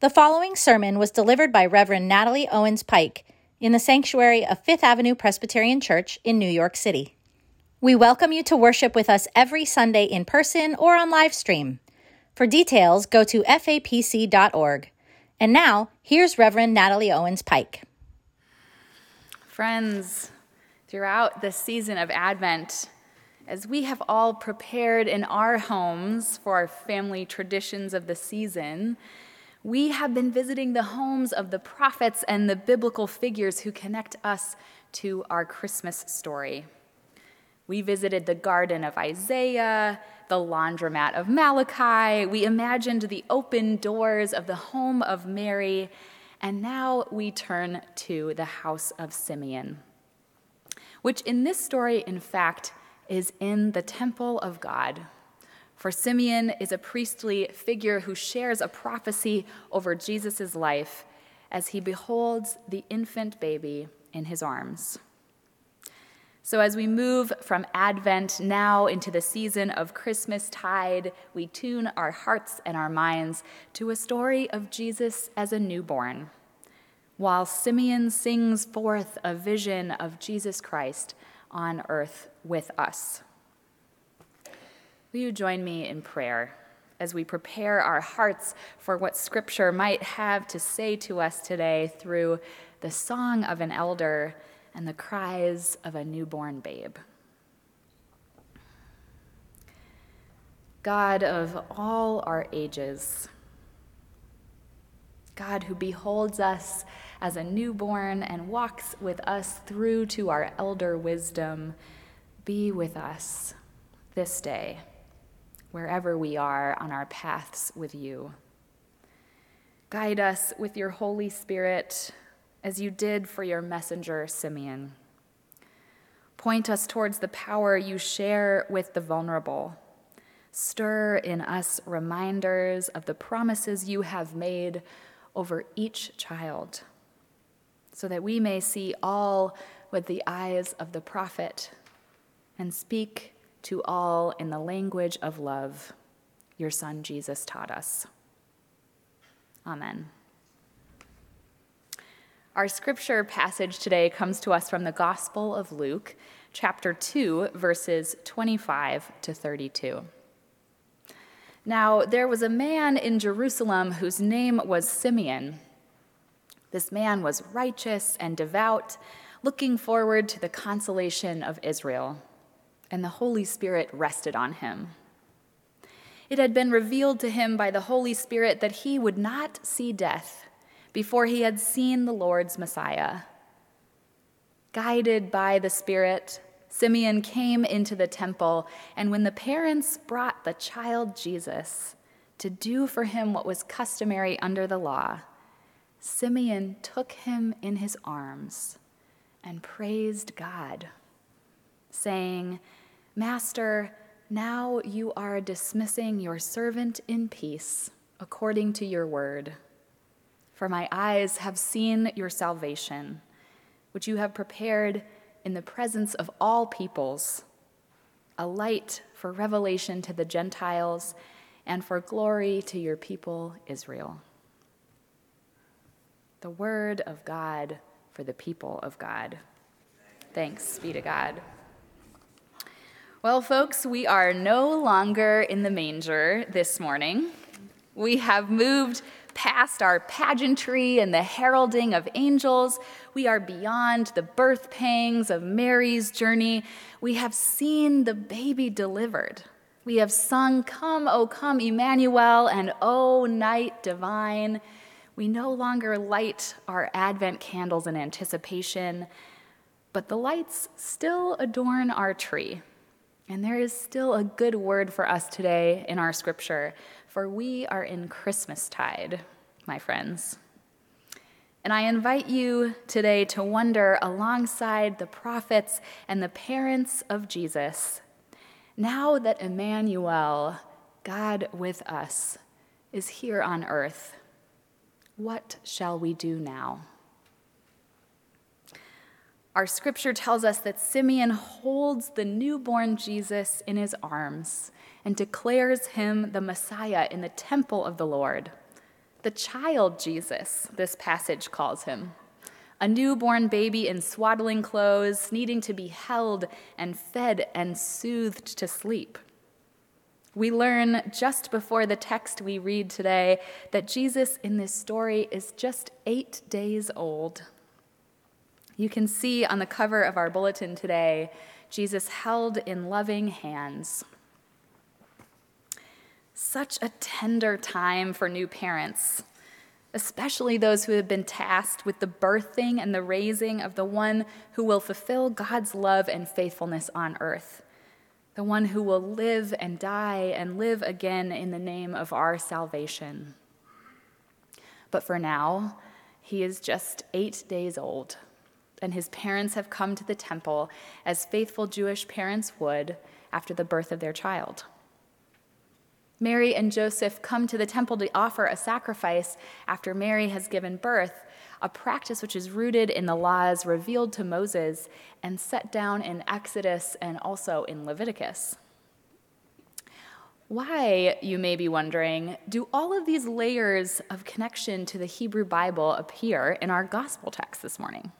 The following sermon was delivered by Reverend Natalie Owens Pike in the sanctuary of Fifth Avenue Presbyterian Church in New York City. We welcome you to worship with us every Sunday in person or on live stream. For details, go to fapc.org. And now, here's Reverend Natalie Owens Pike. Friends, throughout this season of Advent, as we have all prepared in our homes for our family traditions of the season, we have been visiting the homes of the prophets and the biblical figures who connect us to our Christmas story. We visited the Garden of Isaiah, the laundromat of Malachi, we imagined the open doors of the home of Mary, and now we turn to the house of Simeon, which in this story, in fact, is in the temple of God for Simeon is a priestly figure who shares a prophecy over Jesus' life as he beholds the infant baby in his arms. So, as we move from Advent now into the season of Christmas tide, we tune our hearts and our minds to a story of Jesus as a newborn, while Simeon sings forth a vision of Jesus Christ on earth with us. Will you join me in prayer as we prepare our hearts for what Scripture might have to say to us today through the song of an elder and the cries of a newborn babe? God of all our ages, God who beholds us as a newborn and walks with us through to our elder wisdom, be with us this day wherever we are on our paths with you. Guide us with your Holy Spirit as you did for your messenger, Simeon. Point us towards the power you share with the vulnerable. Stir in us reminders of the promises you have made over each child, so that we may see all with the eyes of the prophet and speak to all in the language of love your Son Jesus taught us. Amen. Our scripture passage today comes to us from the Gospel of Luke, chapter 2, verses 25 to 32. Now, there was a man in Jerusalem whose name was Simeon. This man was righteous and devout, looking forward to the consolation of Israel and the Holy Spirit rested on him. It had been revealed to him by the Holy Spirit that he would not see death before he had seen the Lord's Messiah. Guided by the Spirit, Simeon came into the temple, and when the parents brought the child Jesus to do for him what was customary under the law, Simeon took him in his arms and praised God, saying, Master, now you are dismissing your servant in peace, according to your word. For my eyes have seen your salvation, which you have prepared in the presence of all peoples, a light for revelation to the Gentiles and for glory to your people Israel. The word of God for the people of God. Thanks be to God. Well, folks, we are no longer in the manger this morning. We have moved past our pageantry and the heralding of angels. We are beyond the birth pangs of Mary's journey. We have seen the baby delivered. We have sung, Come, O come, Emmanuel, and O night divine. We no longer light our Advent candles in anticipation, but the lights still adorn our tree and there is still a good word for us today in our scripture, for we are in Christmastide, my friends. And I invite you today to wonder alongside the prophets and the parents of Jesus, now that Emmanuel, God with us, is here on earth, what shall we do now? Our scripture tells us that Simeon holds the newborn Jesus in his arms and declares him the Messiah in the temple of the Lord, the child Jesus, this passage calls him. A newborn baby in swaddling clothes, needing to be held and fed and soothed to sleep. We learn just before the text we read today that Jesus in this story is just eight days old. You can see on the cover of our bulletin today Jesus held in loving hands. Such a tender time for new parents, especially those who have been tasked with the birthing and the raising of the one who will fulfill God's love and faithfulness on earth the one who will live and die and live again in the name of our salvation. But for now, he is just eight days old, and his parents have come to the temple as faithful Jewish parents would after the birth of their child. Mary and Joseph come to the temple to offer a sacrifice after Mary has given birth, a practice which is rooted in the laws revealed to Moses and set down in Exodus and also in Leviticus. Why, you may be wondering, do all of these layers of connection to the Hebrew Bible appear in our gospel text this morning?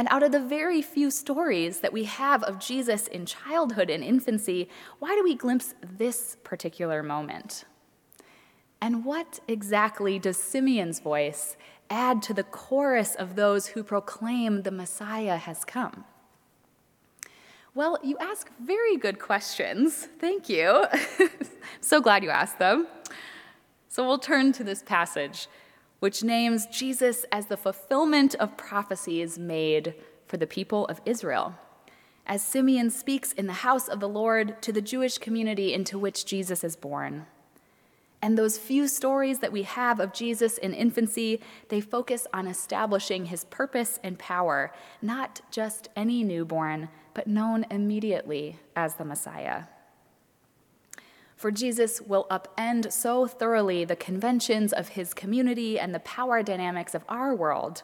And out of the very few stories that we have of Jesus in childhood and infancy, why do we glimpse this particular moment? And what exactly does Simeon's voice add to the chorus of those who proclaim the Messiah has come? Well, you ask very good questions. Thank you. so glad you asked them. So we'll turn to this passage, which names Jesus as the fulfillment of prophecies made for the people of Israel, as Simeon speaks in the house of the Lord to the Jewish community into which Jesus is born. And those few stories that we have of Jesus in infancy, they focus on establishing his purpose and power, not just any newborn, but known immediately as the Messiah. For Jesus will upend so thoroughly the conventions of his community and the power dynamics of our world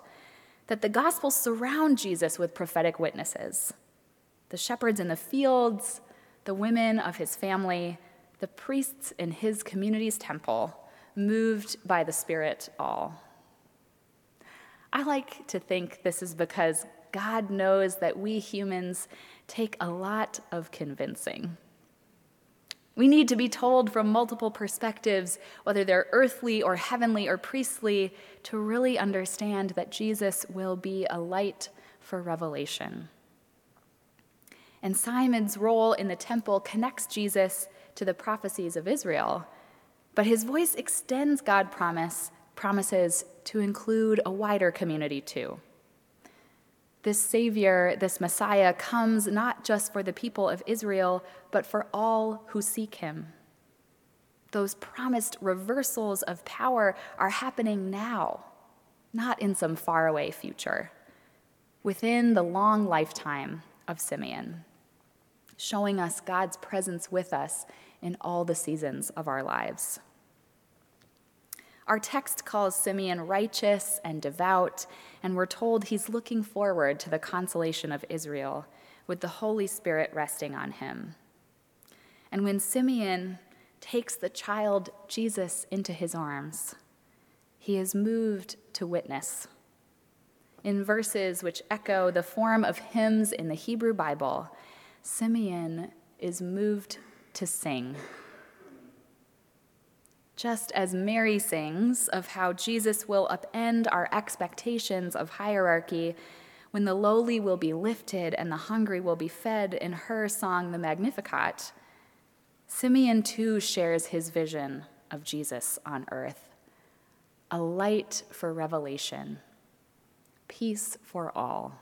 that the Gospels surround Jesus with prophetic witnesses the shepherds in the fields, the women of his family, the priests in his community's temple, moved by the Spirit all. I like to think this is because God knows that we humans take a lot of convincing. We need to be told from multiple perspectives, whether they're earthly or heavenly or priestly, to really understand that Jesus will be a light for revelation. And Simon's role in the temple connects Jesus to the prophecies of Israel, but his voice extends God promise, promises to include a wider community too. This Savior, this Messiah, comes not just for the people of Israel, but for all who seek him. Those promised reversals of power are happening now, not in some faraway future, within the long lifetime of Simeon, showing us God's presence with us in all the seasons of our lives. Our text calls Simeon righteous and devout, and we're told he's looking forward to the consolation of Israel with the Holy Spirit resting on him. And when Simeon takes the child Jesus into his arms, he is moved to witness. In verses which echo the form of hymns in the Hebrew Bible, Simeon is moved to sing. Just as Mary sings of how Jesus will upend our expectations of hierarchy when the lowly will be lifted and the hungry will be fed in her song, the Magnificat, Simeon too shares his vision of Jesus on earth a light for revelation, peace for all.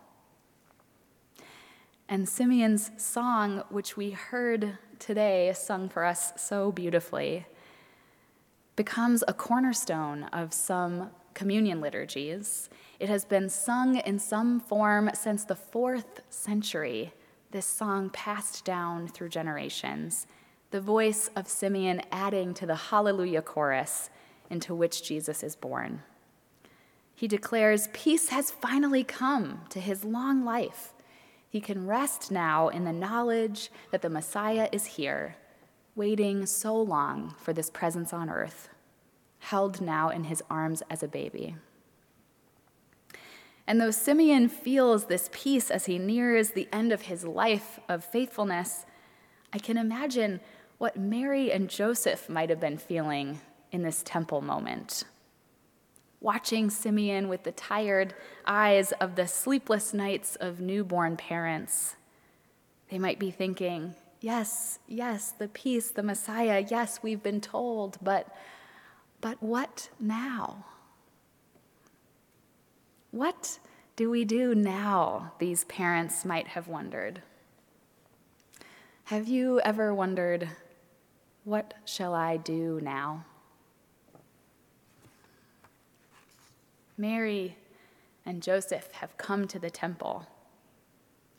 And Simeon's song, which we heard today sung for us so beautifully, becomes a cornerstone of some communion liturgies. It has been sung in some form since the fourth century, this song passed down through generations, the voice of Simeon adding to the Hallelujah chorus into which Jesus is born. He declares, Peace has finally come to his long life he can rest now in the knowledge that the Messiah is here, waiting so long for this presence on earth. held now in his arms as a baby. And though Simeon feels this peace as he nears the end of his life of faithfulness, I can imagine what Mary and Joseph might have been feeling in this temple moment. Watching Simeon with the tired eyes of the sleepless nights of newborn parents, they might be thinking, Yes, yes, the peace, the Messiah, yes, we've been told, but, but what now? What do we do now? These parents might have wondered. Have you ever wondered, what shall I do now? Mary and Joseph have come to the temple.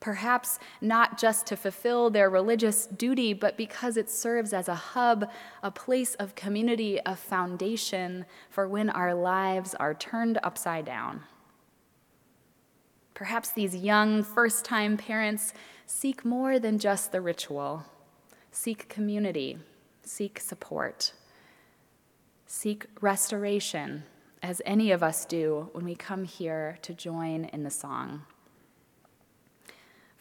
Perhaps not just to fulfill their religious duty, but because it serves as a hub, a place of community, a foundation for when our lives are turned upside down. Perhaps these young first time parents seek more than just the ritual, seek community, seek support, seek restoration, as any of us do when we come here to join in the song.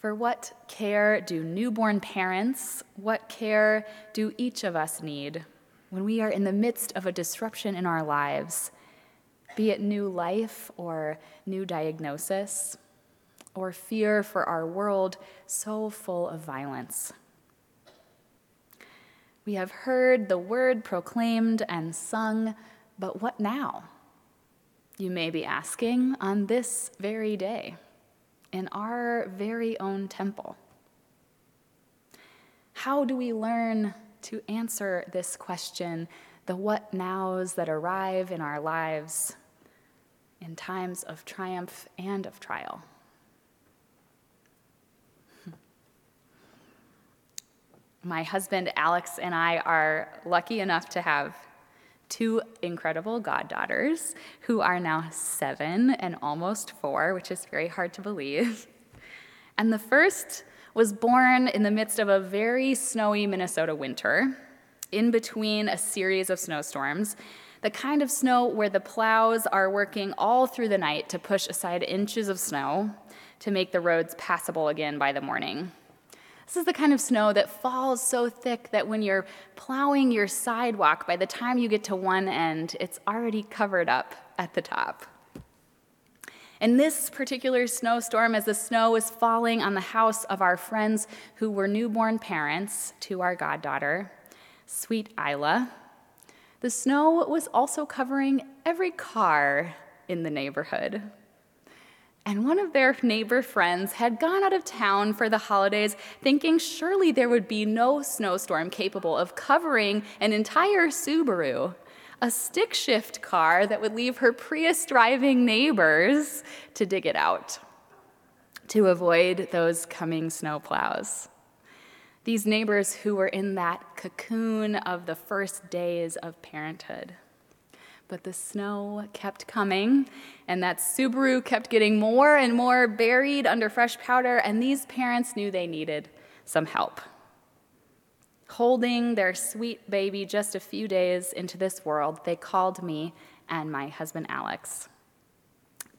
For what care do newborn parents, what care do each of us need when we are in the midst of a disruption in our lives, be it new life or new diagnosis? or fear for our world so full of violence. We have heard the word proclaimed and sung, but what now? You may be asking on this very day, in our very own temple. How do we learn to answer this question, the what nows that arrive in our lives in times of triumph and of trial? My husband Alex and I are lucky enough to have two incredible goddaughters who are now seven and almost four, which is very hard to believe. And the first was born in the midst of a very snowy Minnesota winter, in between a series of snowstorms, the kind of snow where the plows are working all through the night to push aside inches of snow to make the roads passable again by the morning. This is the kind of snow that falls so thick that when you're plowing your sidewalk, by the time you get to one end, it's already covered up at the top. In this particular snowstorm, as the snow was falling on the house of our friends who were newborn parents to our goddaughter, sweet Isla, the snow was also covering every car in the neighborhood. And one of their neighbor friends had gone out of town for the holidays, thinking surely there would be no snowstorm capable of covering an entire Subaru, a stick shift car that would leave her Prius driving neighbors to dig it out to avoid those coming snowplows. These neighbors who were in that cocoon of the first days of parenthood but the snow kept coming, and that Subaru kept getting more and more buried under fresh powder, and these parents knew they needed some help. Holding their sweet baby just a few days into this world, they called me and my husband Alex.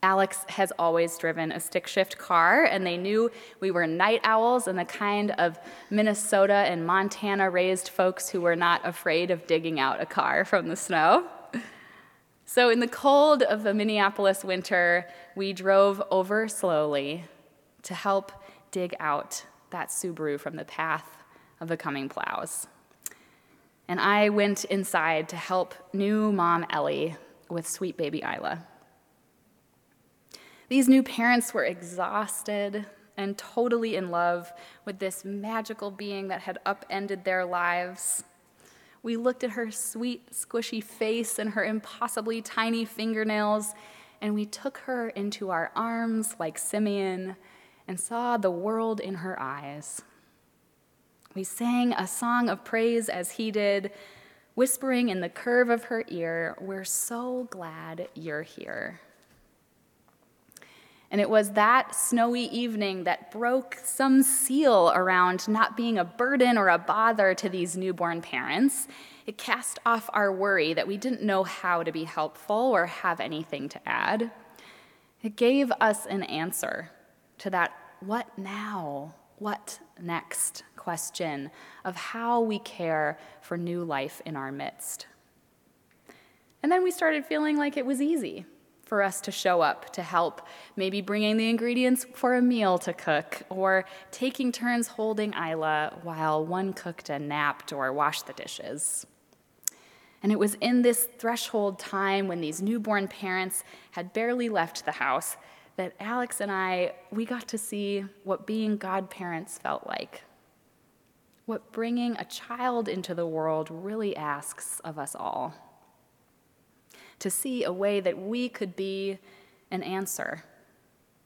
Alex has always driven a stick shift car, and they knew we were night owls and the kind of Minnesota and Montana raised folks who were not afraid of digging out a car from the snow. So, in the cold of the Minneapolis winter, we drove over slowly to help dig out that Subaru from the path of the coming plows. And I went inside to help new mom Ellie with sweet baby Isla. These new parents were exhausted and totally in love with this magical being that had upended their lives. We looked at her sweet, squishy face and her impossibly tiny fingernails, and we took her into our arms like Simeon and saw the world in her eyes. We sang a song of praise as he did, whispering in the curve of her ear, We're so glad you're here. And it was that snowy evening that broke some seal around not being a burden or a bother to these newborn parents. It cast off our worry that we didn't know how to be helpful or have anything to add. It gave us an answer to that what now, what next question of how we care for new life in our midst. And then we started feeling like it was easy for us to show up to help, maybe bringing the ingredients for a meal to cook, or taking turns holding Isla while one cooked and napped or washed the dishes. And it was in this threshold time when these newborn parents had barely left the house that Alex and I, we got to see what being godparents felt like. What bringing a child into the world really asks of us all to see a way that we could be an answer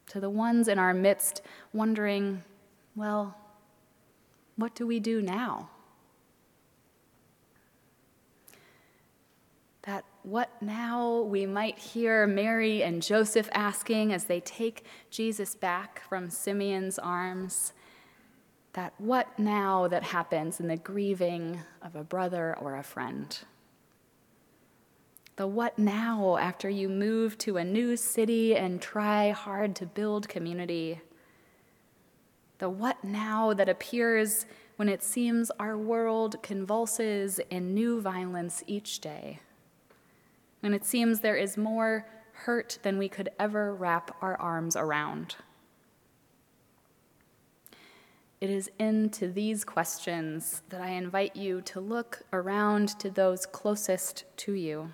to the ones in our midst wondering, well, what do we do now? That what now we might hear Mary and Joseph asking as they take Jesus back from Simeon's arms. That what now that happens in the grieving of a brother or a friend. The what now after you move to a new city and try hard to build community. The what now that appears when it seems our world convulses in new violence each day. When it seems there is more hurt than we could ever wrap our arms around. It is into these questions that I invite you to look around to those closest to you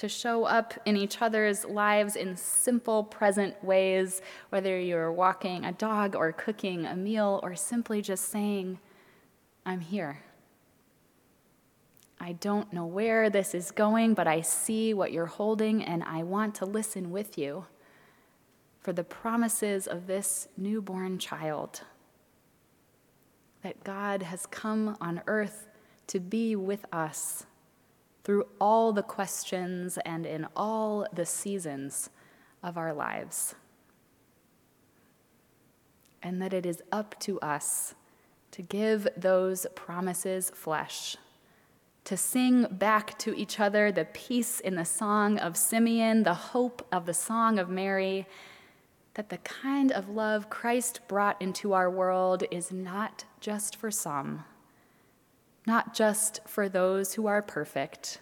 to show up in each other's lives in simple, present ways, whether you're walking a dog or cooking a meal or simply just saying, I'm here. I don't know where this is going, but I see what you're holding and I want to listen with you for the promises of this newborn child. That God has come on earth to be with us through all the questions and in all the seasons of our lives. And that it is up to us to give those promises flesh, to sing back to each other the peace in the song of Simeon, the hope of the song of Mary, that the kind of love Christ brought into our world is not just for some not just for those who are perfect,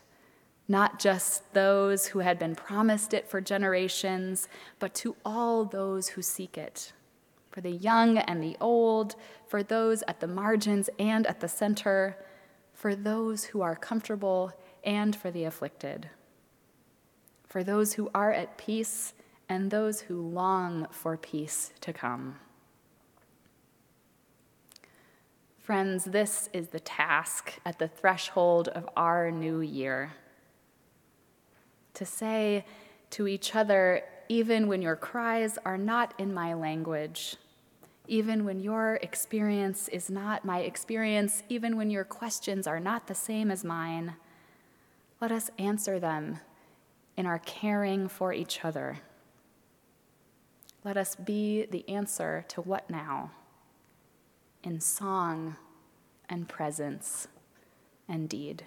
not just those who had been promised it for generations, but to all those who seek it, for the young and the old, for those at the margins and at the center, for those who are comfortable and for the afflicted, for those who are at peace and those who long for peace to come. Friends, this is the task at the threshold of our new year. To say to each other, even when your cries are not in my language, even when your experience is not my experience, even when your questions are not the same as mine, let us answer them in our caring for each other. Let us be the answer to what now? In song and presence and deed.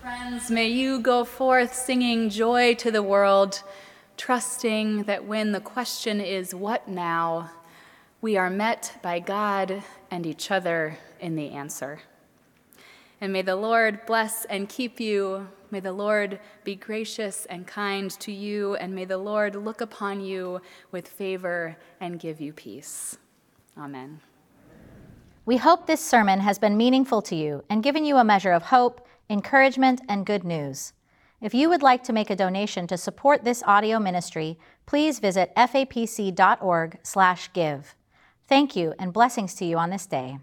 Friends, may you go forth singing joy to the world, trusting that when the question is, What now? we are met by God and each other in the answer. And may the Lord bless and keep you. May the Lord be gracious and kind to you. And may the Lord look upon you with favor and give you peace. Amen. We hope this sermon has been meaningful to you and given you a measure of hope, encouragement, and good news. If you would like to make a donation to support this audio ministry, please visit fapc.org/give. Thank you and blessings to you on this day.